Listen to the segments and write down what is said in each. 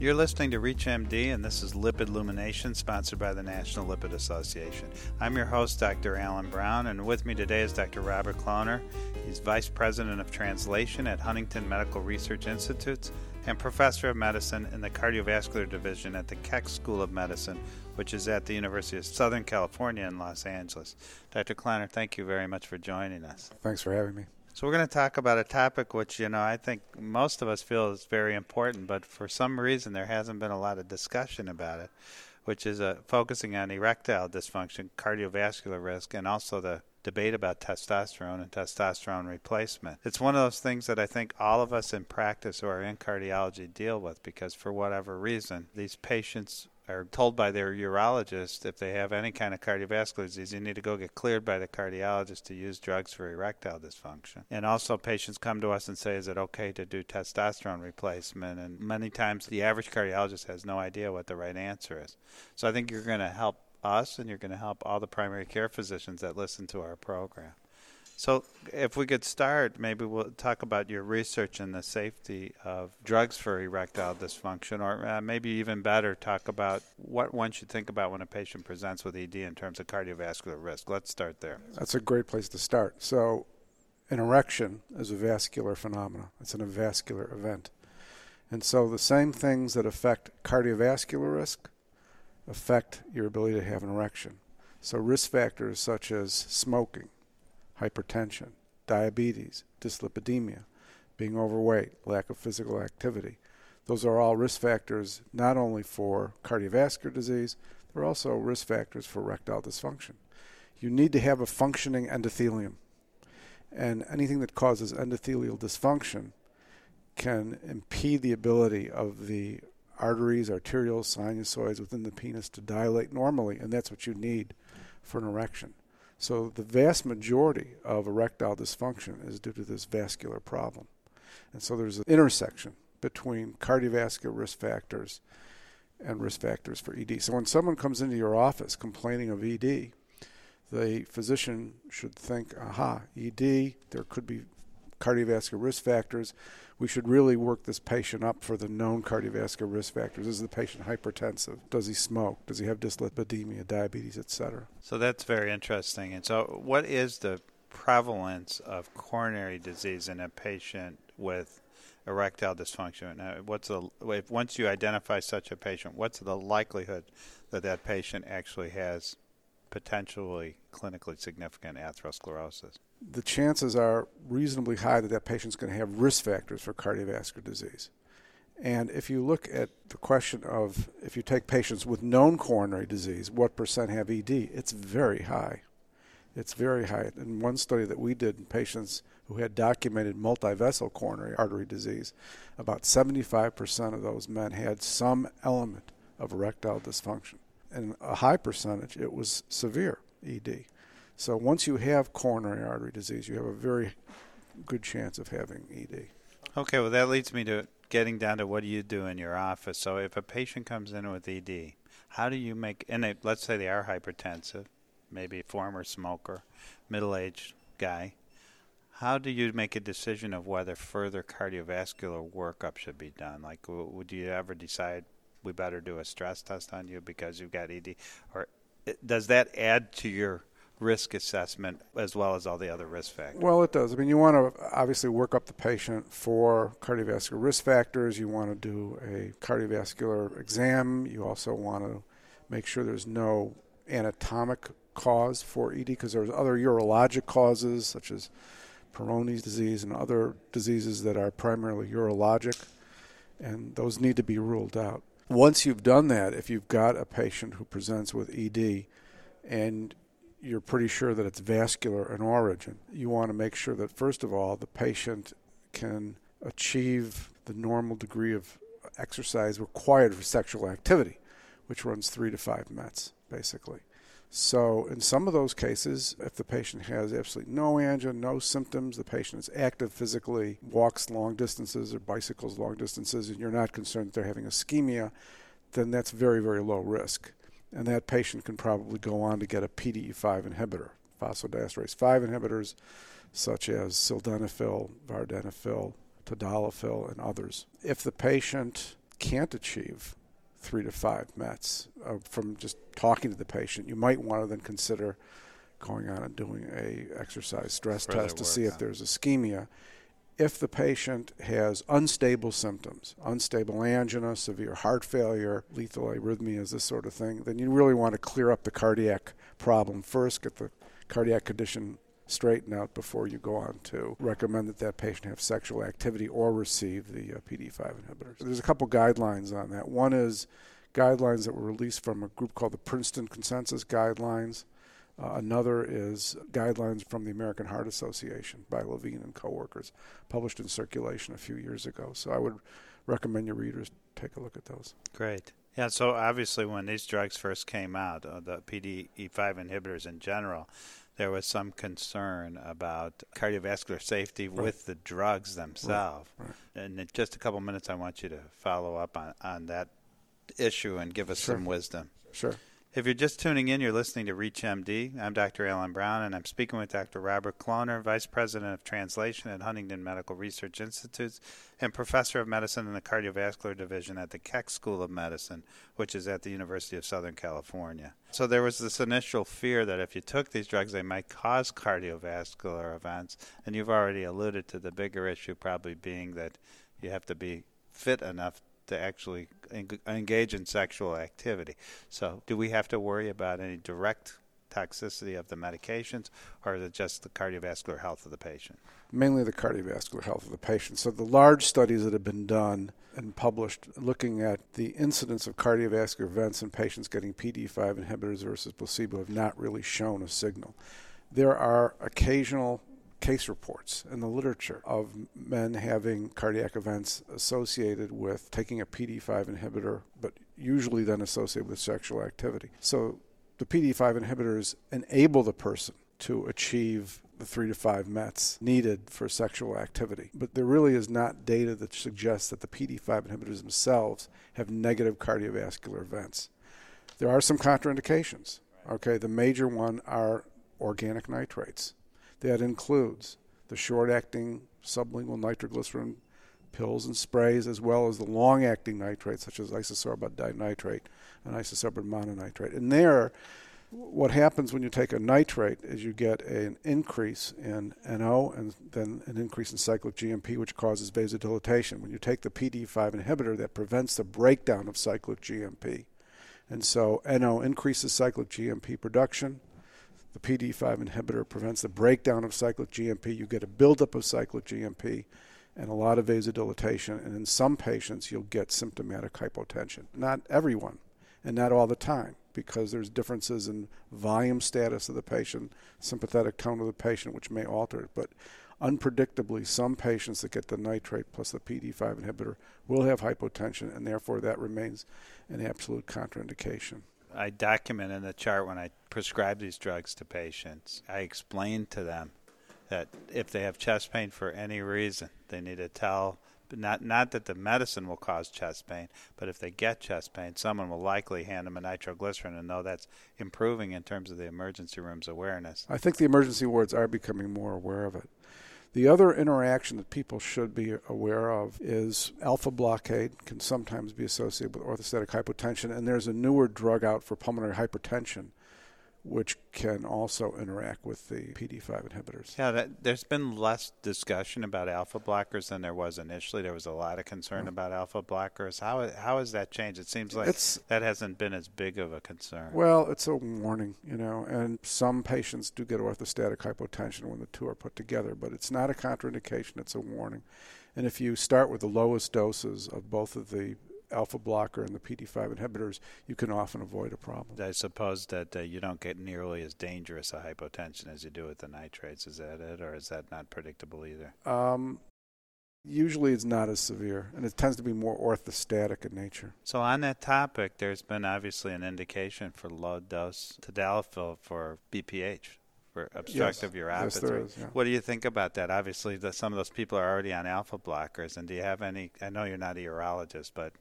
You're listening to ReachMD, and this is Lipid Illumination, sponsored by the National Lipid Association. I'm your host, Dr. Alan Brown, and with me today is Dr. Robert Kloner. He's Vice President of Translation at Huntington Medical Research Institutes and Professor of Medicine in the Cardiovascular Division at the Keck School of Medicine, which is at the University of Southern California in Los Angeles. Dr. Kloner, thank you very much for joining us. Thanks for having me. So we're going to talk about a topic which you know I think most of us feel is very important, but for some reason there hasn't been a lot of discussion about it, which is uh, focusing on erectile dysfunction, cardiovascular risk, and also the debate about testosterone and testosterone replacement. It's one of those things that I think all of us in practice or in cardiology deal with because for whatever reason these patients are told by their urologist if they have any kind of cardiovascular disease, you need to go get cleared by the cardiologist to use drugs for erectile dysfunction. And also, patients come to us and say, Is it okay to do testosterone replacement? And many times, the average cardiologist has no idea what the right answer is. So, I think you're going to help us and you're going to help all the primary care physicians that listen to our program. So, if we could start, maybe we'll talk about your research and the safety of drugs for erectile dysfunction, or uh, maybe even better, talk about what one should think about when a patient presents with ED in terms of cardiovascular risk. Let's start there. That's a great place to start. So, an erection is a vascular phenomenon, it's an avascular event. And so, the same things that affect cardiovascular risk affect your ability to have an erection. So, risk factors such as smoking hypertension, diabetes, dyslipidemia, being overweight, lack of physical activity. Those are all risk factors not only for cardiovascular disease, they're also risk factors for erectile dysfunction. You need to have a functioning endothelium. And anything that causes endothelial dysfunction can impede the ability of the arteries, arterioles, sinusoids within the penis to dilate normally, and that's what you need for an erection. So the vast majority of erectile dysfunction is due to this vascular problem. And so there's an intersection between cardiovascular risk factors and risk factors for ED. So when someone comes into your office complaining of ED, the physician should think, aha, ED, there could be cardiovascular risk factors. We should really work this patient up for the known cardiovascular risk factors. Is the patient hypertensive? Does he smoke? Does he have dyslipidemia, diabetes, etc.? So that's very interesting. And so, what is the prevalence of coronary disease in a patient with erectile dysfunction? Now, what's the if once you identify such a patient, what's the likelihood that that patient actually has potentially clinically significant atherosclerosis? The chances are reasonably high that that patient's going to have risk factors for cardiovascular disease. And if you look at the question of if you take patients with known coronary disease, what percent have ED? It's very high. It's very high. In one study that we did in patients who had documented multivessel coronary artery disease, about 75% of those men had some element of erectile dysfunction and a high percentage, it was severe ED. So once you have coronary artery disease, you have a very good chance of having ED. Okay, well, that leads me to getting down to what do you do in your office. So if a patient comes in with ED, how do you make, and they, let's say they are hypertensive, maybe former smoker, middle aged guy, how do you make a decision of whether further cardiovascular workup should be done? Like, would you ever decide we better do a stress test on you because you've got ED? Or eh, does that add to your risk assessment as well as all the other risk factors? Well, it does. I mean, you want to obviously work up the patient for cardiovascular risk factors. You want to do a cardiovascular exam. You also want to make sure there's no anatomic cause for ED because there's other urologic causes such as Peyronie's disease and other diseases that are primarily urologic, and those need to be ruled out once you've done that, if you've got a patient who presents with ED and you're pretty sure that it's vascular in origin, you want to make sure that, first of all, the patient can achieve the normal degree of exercise required for sexual activity, which runs three to five METs, basically. So, in some of those cases, if the patient has absolutely no angina, no symptoms, the patient is active physically, walks long distances or bicycles long distances, and you're not concerned that they're having ischemia, then that's very, very low risk. And that patient can probably go on to get a PDE5 inhibitor, phosphodiesterase 5 inhibitors, such as sildenafil, vardenafil, tadalafil, and others. If the patient can't achieve three to five METs uh, from just talking to the patient, you might want to then consider going on and doing a exercise stress test to work see if there's ischemia. If the patient has unstable symptoms, unstable angina, severe heart failure, lethal arrhythmias, this sort of thing, then you really want to clear up the cardiac problem first, get the cardiac condition straightened out before you go on to recommend that that patient have sexual activity or receive the uh, PD5 inhibitors. There's a couple guidelines on that. One is guidelines that were released from a group called the Princeton Consensus Guidelines. Uh, another is guidelines from the American Heart Association by Levine and coworkers, published in circulation a few years ago. So I would recommend your readers take a look at those. Great. Yeah, so obviously when these drugs first came out, uh, the PDE5 inhibitors in general, there was some concern about cardiovascular safety Right. with the drugs themselves. right. Right. And in just a couple minutes, I want you to follow up on, on that issue and give us Sure. some wisdom. Sure. If you're just tuning in, you're listening to ReachMD. I'm Dr. Alan Brown, and I'm speaking with Dr. Robert Kloner, Vice President of Translation at Huntington Medical Research Institute and Professor of Medicine in the Cardiovascular Division at the Keck School of Medicine, which is at the University of Southern California. So there was this initial fear that if you took these drugs, they might cause cardiovascular events, and you've already alluded to the bigger issue probably being that you have to be fit enough to actually en- engage in sexual activity. So, do we have to worry about any direct toxicity of the medications, or is it just the cardiovascular health of the patient? mainly the cardiovascular health of the patient. So the large studies that have been done and published looking at the incidence of cardiovascular events in patients getting PD5 inhibitors versus placebo have not really shown a signal. There are occasional case reports in the literature of men having cardiac events associated with taking a PD5 inhibitor, but usually then associated with sexual activity. So the PD5 inhibitors enable the person to achieve the three to five METs needed for sexual activity. But there really is not data that suggests that the PD5 inhibitors themselves have negative cardiovascular events. There are some contraindications. Okay, the major one are organic nitrates. That includes the short-acting sublingual nitroglycerin pills and sprays, as well as the long-acting nitrates such as isosorbide dinitrate and isosorbide mononitrate. And there, what happens when you take a nitrate is you get an increase in NO and then an increase in cyclic GMP, which causes vasodilatation. When you take the PD5 inhibitor, that prevents the breakdown of cyclic GMP. And so NO increases cyclic GMP production. The PD5 inhibitor prevents the breakdown of cyclic GMP. You get a buildup of cyclic GMP and a lot of vasodilatation. And in some patients, you'll get symptomatic hypotension. Not everyone, and not all the time, because there's differences in volume status of the patient, sympathetic tone of the patient, which may alter it. But unpredictably, some patients that get the nitrate plus the PD5 inhibitor will have hypotension, and therefore that remains an absolute contraindication. I document in the chart when I prescribe these drugs to patients. I explain to them that if they have chest pain for any reason, they need to tell not not that the medicine will cause chest pain, but if they get chest pain, someone will likely hand them a nitroglycerin and know that's improving in terms of the emergency room's awareness. I think the emergency wards are becoming more aware of it. The other interaction that people should be aware of is alpha blockade can sometimes be associated with orthostatic hypotension, and there's a newer drug out for pulmonary hypertension, which can also interact with the PD5 inhibitors. Yeah, that, there's been less discussion about alpha blockers than there was initially. There was a lot of concern about alpha blockers. How how has that changed? It seems like It's that hasn't been as big of a concern. well, it's a warning, you know, and some patients do get orthostatic hypotension when the two are put together, but it's not a contraindication, it's a warning. And if you start with the lowest doses of both of the alpha blocker and the PD5 inhibitors, you can often avoid a problem. I suppose that uh, you don't get nearly as dangerous a hypotension as you do with the nitrates. Is that it, or is that not predictable either? Um, usually it's not as severe, and it tends to be more orthostatic in nature. So on that topic, there's been obviously an indication for low dose tadalafil for BPH for obstructive uropathy. Yes, there is. Yeah. What do you think about that? Obviously, the, some of those people are already on alpha blockers, and do you have any? I know you're not a urologist, but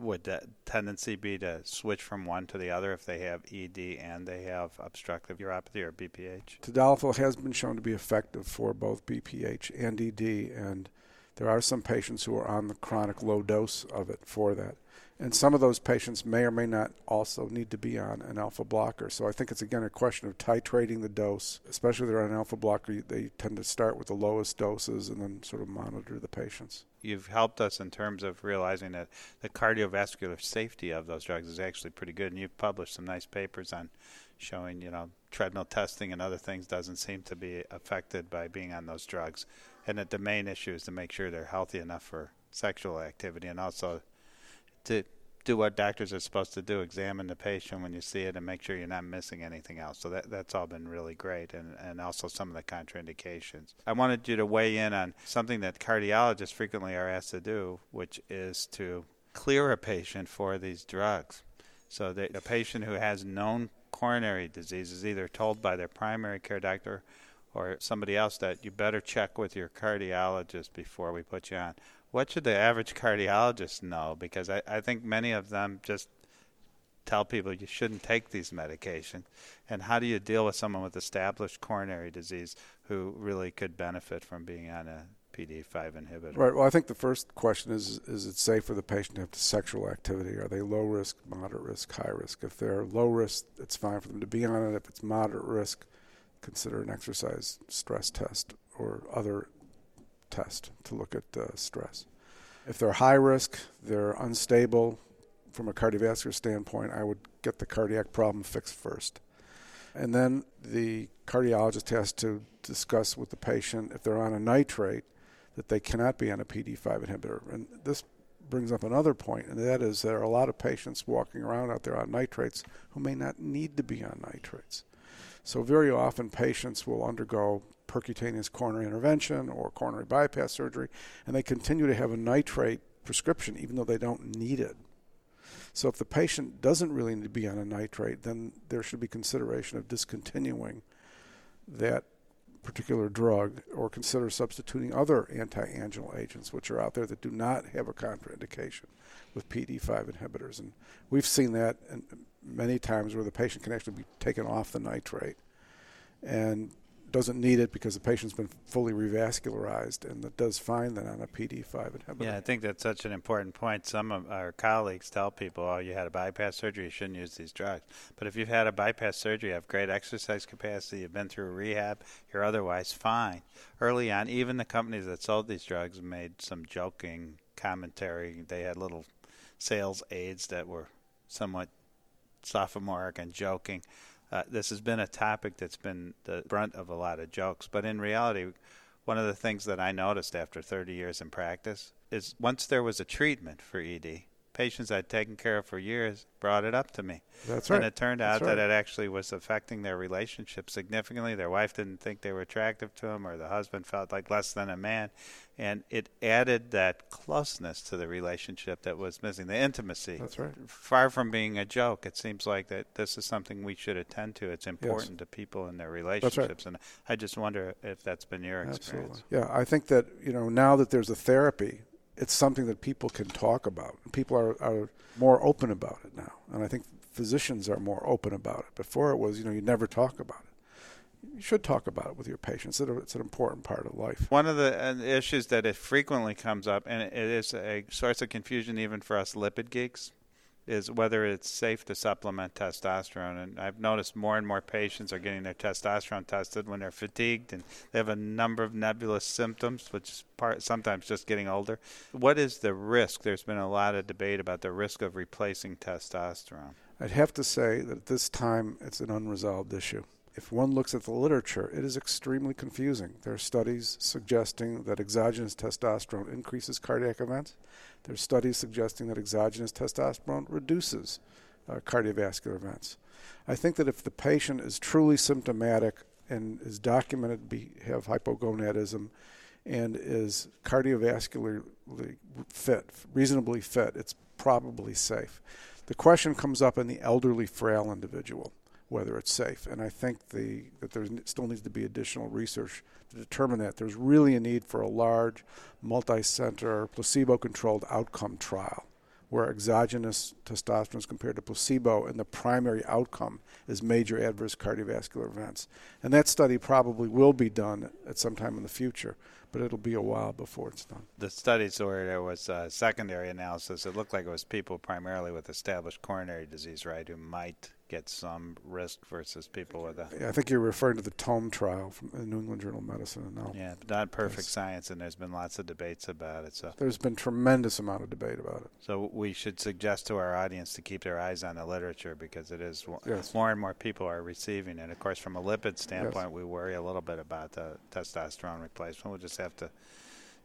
would that tendency be to switch from one to the other if they have ED and they have obstructive uropathy or BPH? Tadalafil has been shown to be effective for both BPH and ED, and There are some patients who are on the chronic low dose of it for that. And some of those patients may or may not also need to be on an alpha blocker. So I think it's again a question of titrating the dose, especially if they're on an alpha blocker. They tend to start with the lowest doses and then sort of monitor the patients. You've helped us in terms of realizing that the cardiovascular safety of those drugs is actually pretty good. And you've published some nice papers on showing, you know, treadmill testing and other things doesn't seem to be affected by being on those drugs. And that the main issue is to make sure they're healthy enough for sexual activity and also to do what doctors are supposed to do examine the patient when you see it and make sure you're not missing anything else. So that that's all been really great and and also some of the contraindications. I wanted you to weigh in on something that cardiologists frequently are asked to do which is to clear a patient for these drugs. So that a patient who has known coronary disease is either told by their primary care doctor or somebody else that you better check with your cardiologist before we put you on what should the average cardiologist know? Because I, I think many of them just tell people you shouldn't take these medications. And how do you deal with someone with established coronary disease who really could benefit from being on a PDE5 inhibitor? Right. Well, I think the first question is is it safe for the patient to have sexual activity? Are they low risk, moderate risk, high risk? If they're low risk, it's fine for them to be on it. If it's moderate risk, consider an exercise stress test or other test to look at uh, stress. If they're high risk, they're unstable from a cardiovascular standpoint, I would get the cardiac problem fixed first. And then the cardiologist has to discuss with the patient if they're on a nitrate that they cannot be on a PD5 inhibitor. And this brings up another point, and that is there are a lot of patients walking around out there on nitrates who may not need to be on nitrates. So, very often, patients will undergo percutaneous coronary intervention or coronary bypass surgery, and they continue to have a nitrate prescription even though they don't need it. So if the patient doesn't really need to be on a nitrate, then there should be consideration of discontinuing that particular drug or consider substituting other anti-anginal agents which are out there that do not have a contraindication with PD5 inhibitors. And we've seen that many times where the patient can actually be taken off the nitrate and doesn't need it because the patient's been fully revascularized and that does fine then on a PD5 inhibitor. Yeah, I think that's such an important point. Some of our colleagues tell people, oh, you had a bypass surgery, you shouldn't use these drugs. But if you've had a bypass surgery, you have great exercise capacity, you've been through rehab, you're otherwise fine. Early on, even the companies that sold these drugs made some joking commentary. They had little sales aids that were somewhat sophomoric and joking uh, this has been a topic that's been the brunt of a lot of jokes. But in reality, one of the things that I noticed after 30 years in practice is once there was a treatment for ED, patients I'd taken care of for years brought it up to me. That's right. And it turned out right. that it actually was affecting their relationship significantly. Their wife didn't think they were attractive to him, or the husband felt like less than a man. And it added that closeness to the relationship that was missing, the intimacy. That's right. Far from being a joke, it seems like that this is something we should attend to. It's important yes. to people in their relationships. Right. And I just wonder if that's been your experience. Absolutely. Yeah, I think that, you know, now that there's a therapy it's something that people can talk about. People are, are more open about it now. And I think physicians are more open about it. Before it was, you know, you never talk about it. You should talk about it with your patients. It's an important part of life. One of the uh, issues that it frequently comes up, and it is a source of confusion even for us lipid geeks, is whether it's safe to supplement testosterone. And I've noticed more and more patients are getting their testosterone tested when they're fatigued and they have a number of nebulous symptoms, which is part sometimes just getting older. What is the risk? There's been a lot of debate about the risk of replacing testosterone. I'd have to say that at this time it's an unresolved issue. If one looks at the literature, it is extremely confusing. There are studies suggesting that exogenous testosterone increases cardiac events. There are studies suggesting that exogenous testosterone reduces uh, cardiovascular events. I think that if the patient is truly symptomatic and is documented to have hypogonadism and is cardiovascularly fit, reasonably fit, it's probably safe. The question comes up in the elderly, frail individual whether it's safe. And I think the that there still needs to be additional research to determine that. There's really a need for a large, multi-center, placebo-controlled outcome trial where exogenous testosterone is compared to placebo, and the primary outcome is major adverse cardiovascular events. And that study probably will be done at some time in the future, but it'll be a while before it's done. The studies where there was a secondary analysis, it looked like it was people primarily with established coronary disease, right, who might get some risk versus people with a. Yeah, I think you're referring to the TOM trial from the New England Journal of Medicine. No, yeah, not perfect science, and there's been lots of debates about it. So there's been tremendous amount of debate about it. So we should suggest to our audience to keep their eyes on the literature because it is yes. more and more people are receiving it. Of course, from a lipid standpoint, yes. we worry a little bit about the testosterone replacement. We'll just have to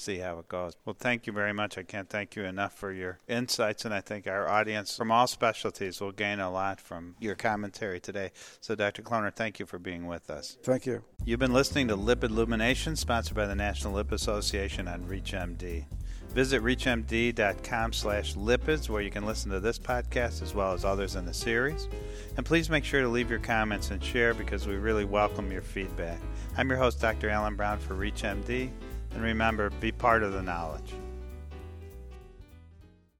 see how it goes. Well, thank you very much. I can't thank you enough for your insights, and I think our audience from all specialties will gain a lot from your commentary today. So, Dr. Kloner, thank you for being with us. Thank you. You've been listening to Lipid Illumination, sponsored by the National Lipid Association on ReachMD. Visit reachmd.com slash lipids where you can listen to this podcast as well as others in the series. And please make sure to leave your comments and share because we really welcome your feedback. I'm your host, Dr. Alan Brown for ReachMD. And remember, be part of the knowledge.